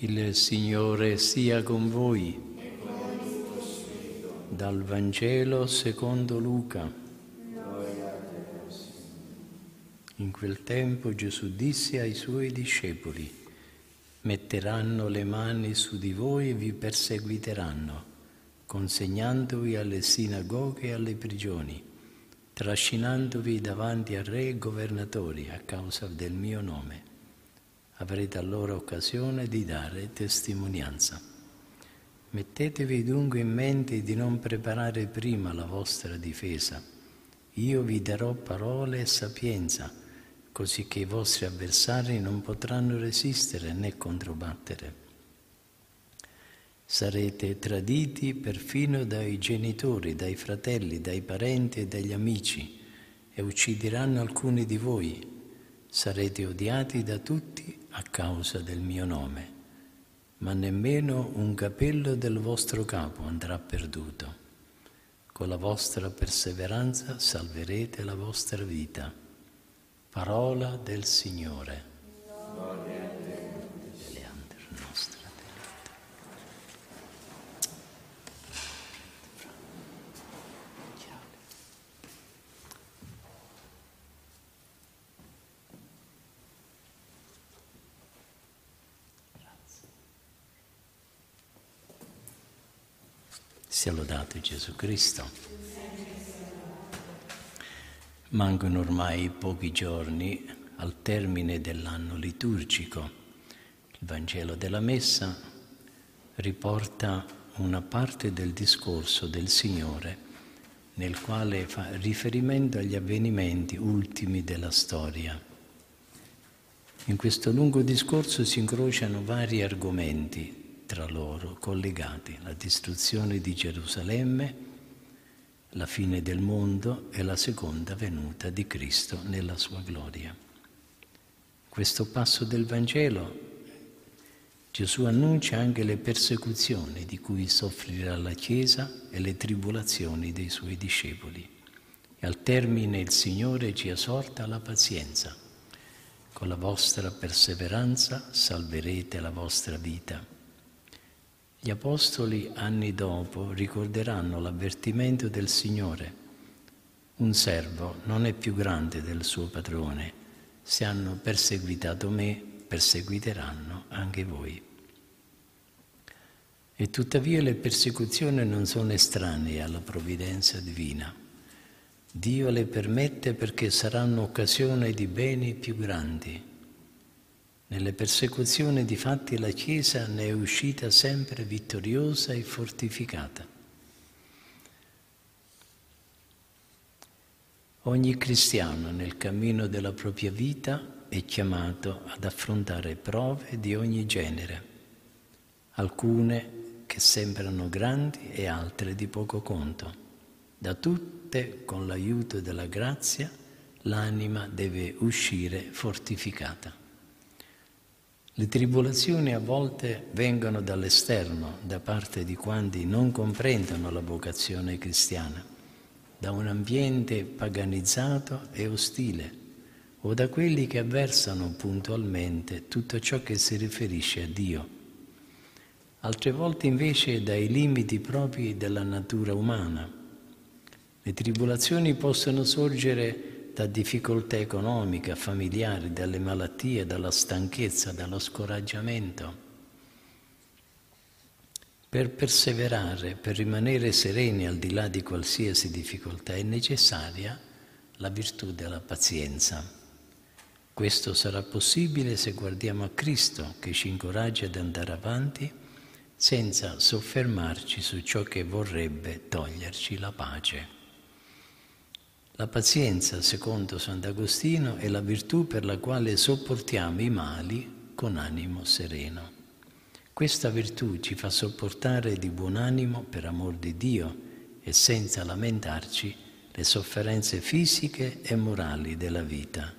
Il Signore sia con voi. Dal Vangelo secondo Luca. In quel tempo Gesù disse ai suoi discepoli, metteranno le mani su di voi e vi perseguiteranno, consegnandovi alle sinagoghe e alle prigioni, trascinandovi davanti a re e governatori a causa del mio nome avrete allora occasione di dare testimonianza. Mettetevi dunque in mente di non preparare prima la vostra difesa. Io vi darò parole e sapienza, così che i vostri avversari non potranno resistere né controbattere. Sarete traditi perfino dai genitori, dai fratelli, dai parenti e dagli amici e uccideranno alcuni di voi. Sarete odiati da tutti a causa del mio nome, ma nemmeno un capello del vostro capo andrà perduto. Con la vostra perseveranza salverete la vostra vita. Parola del Signore. Sia lodato Gesù Cristo. Mancano ormai pochi giorni al termine dell'anno liturgico. Il Vangelo della Messa riporta una parte del discorso del Signore nel quale fa riferimento agli avvenimenti ultimi della storia. In questo lungo discorso si incrociano vari argomenti tra loro collegati, la distruzione di Gerusalemme, la fine del mondo e la seconda venuta di Cristo nella sua gloria. Questo passo del Vangelo Gesù annuncia anche le persecuzioni di cui soffrirà la Chiesa e le tribolazioni dei suoi discepoli. E al termine il Signore ci esorta alla pazienza. Con la vostra perseveranza salverete la vostra vita. Gli Apostoli anni dopo ricorderanno l'avvertimento del Signore. Un servo non è più grande del suo padrone. Se hanno perseguitato me, perseguiteranno anche voi. E tuttavia le persecuzioni non sono estranee alla provvidenza divina. Dio le permette perché saranno occasione di beni più grandi nelle persecuzioni di fatti la Chiesa ne è uscita sempre vittoriosa e fortificata. Ogni cristiano nel cammino della propria vita è chiamato ad affrontare prove di ogni genere, alcune che sembrano grandi e altre di poco conto. Da tutte, con l'aiuto della grazia, l'anima deve uscire fortificata. Le tribolazioni a volte vengono dall'esterno, da parte di quanti non comprendono la vocazione cristiana, da un ambiente paganizzato e ostile, o da quelli che avversano puntualmente tutto ciò che si riferisce a Dio. Altre volte invece dai limiti propri della natura umana. Le tribolazioni possono sorgere da difficoltà economiche, familiari, dalle malattie, dalla stanchezza, dallo scoraggiamento. Per perseverare, per rimanere sereni al di là di qualsiasi difficoltà è necessaria la virtù della pazienza. Questo sarà possibile se guardiamo a Cristo che ci incoraggia ad andare avanti senza soffermarci su ciò che vorrebbe toglierci la pace. La pazienza, secondo Sant'Agostino, è la virtù per la quale sopportiamo i mali con animo sereno. Questa virtù ci fa sopportare di buon animo per amor di Dio e senza lamentarci le sofferenze fisiche e morali della vita.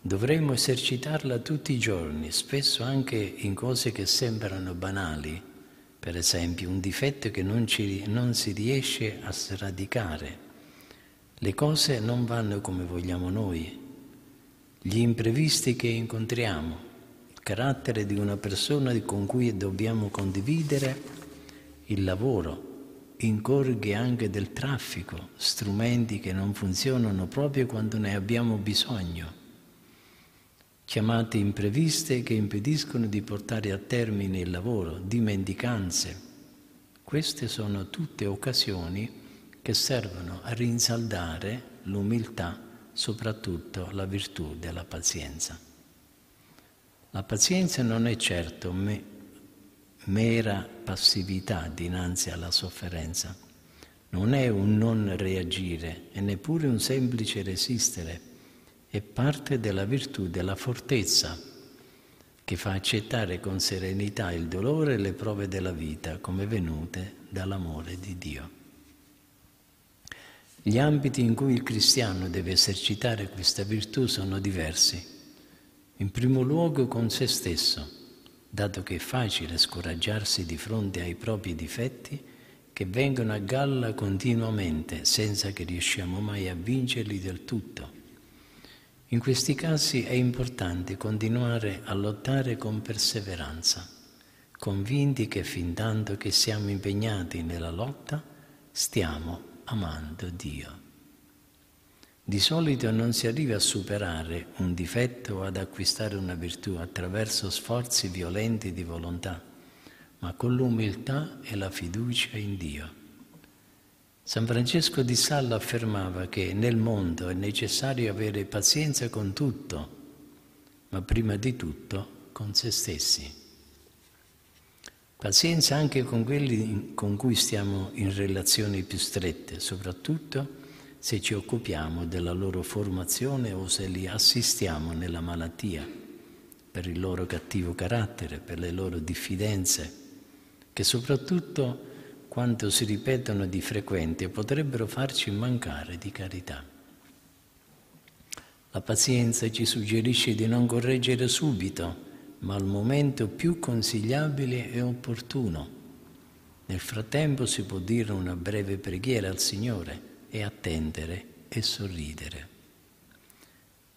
Dovremmo esercitarla tutti i giorni, spesso anche in cose che sembrano banali, per esempio, un difetto che non, ci, non si riesce a sradicare. Le cose non vanno come vogliamo noi. Gli imprevisti che incontriamo, carattere di una persona con cui dobbiamo condividere il lavoro, ingorghi anche del traffico, strumenti che non funzionano proprio quando ne abbiamo bisogno, chiamate impreviste che impediscono di portare a termine il lavoro, dimenticanze. Queste sono tutte occasioni che servono a rinsaldare l'umiltà, soprattutto la virtù della pazienza. La pazienza non è certo me mera passività dinanzi alla sofferenza. Non è un non reagire e neppure un semplice resistere, è parte della virtù della fortezza che fa accettare con serenità il dolore e le prove della vita come venute dall'amore di Dio. Gli ambiti in cui il cristiano deve esercitare questa virtù sono diversi. In primo luogo con se stesso dato che è facile scoraggiarsi di fronte ai propri difetti che vengono a galla continuamente senza che riusciamo mai a vincerli del tutto. In questi casi è importante continuare a lottare con perseveranza, convinti che fin tanto che siamo impegnati nella lotta stiamo amando Dio. Di solito non si arriva a superare un difetto o ad acquistare una virtù attraverso sforzi violenti di volontà, ma con l'umiltà e la fiducia in Dio. San Francesco di Salla affermava che nel mondo è necessario avere pazienza con tutto, ma prima di tutto con se stessi. Pazienza anche con quelli con cui stiamo in relazioni più strette, soprattutto se ci occupiamo della loro formazione o se li assistiamo nella malattia, per il loro cattivo carattere, per le loro diffidenze, che soprattutto quando si ripetono di frequente potrebbero farci mancare di carità. La pazienza ci suggerisce di non correggere subito, ma al momento più consigliabile e opportuno. Nel frattempo si può dire una breve preghiera al Signore e attendere e sorridere.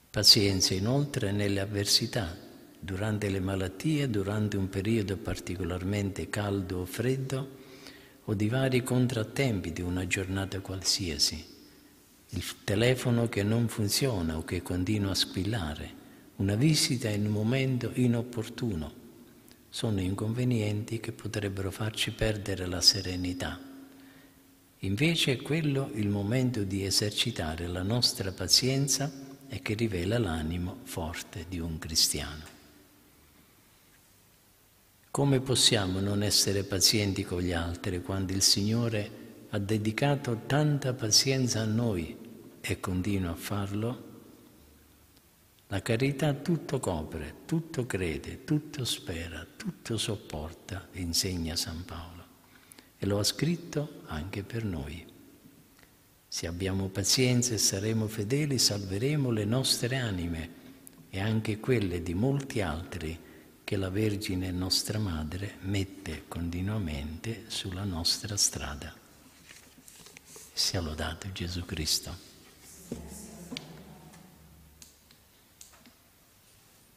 Pazienza inoltre nelle avversità, durante le malattie, durante un periodo particolarmente caldo o freddo o di vari contrattempi di una giornata qualsiasi. Il telefono che non funziona o che continua a squillare, una visita in un momento inopportuno, sono inconvenienti che potrebbero farci perdere la serenità Invece è quello il momento di esercitare la nostra pazienza e che rivela l'animo forte di un cristiano. Come possiamo non essere pazienti con gli altri quando il Signore ha dedicato tanta pazienza a noi e continua a farlo? La carità tutto copre, tutto crede, tutto spera, tutto sopporta, insegna San Paolo e lo ha scritto anche per noi. Se abbiamo pazienza e saremo fedeli, salveremo le nostre anime e anche quelle di molti altri che la Vergine nostra Madre mette continuamente sulla nostra strada. Sia lodato Gesù Cristo.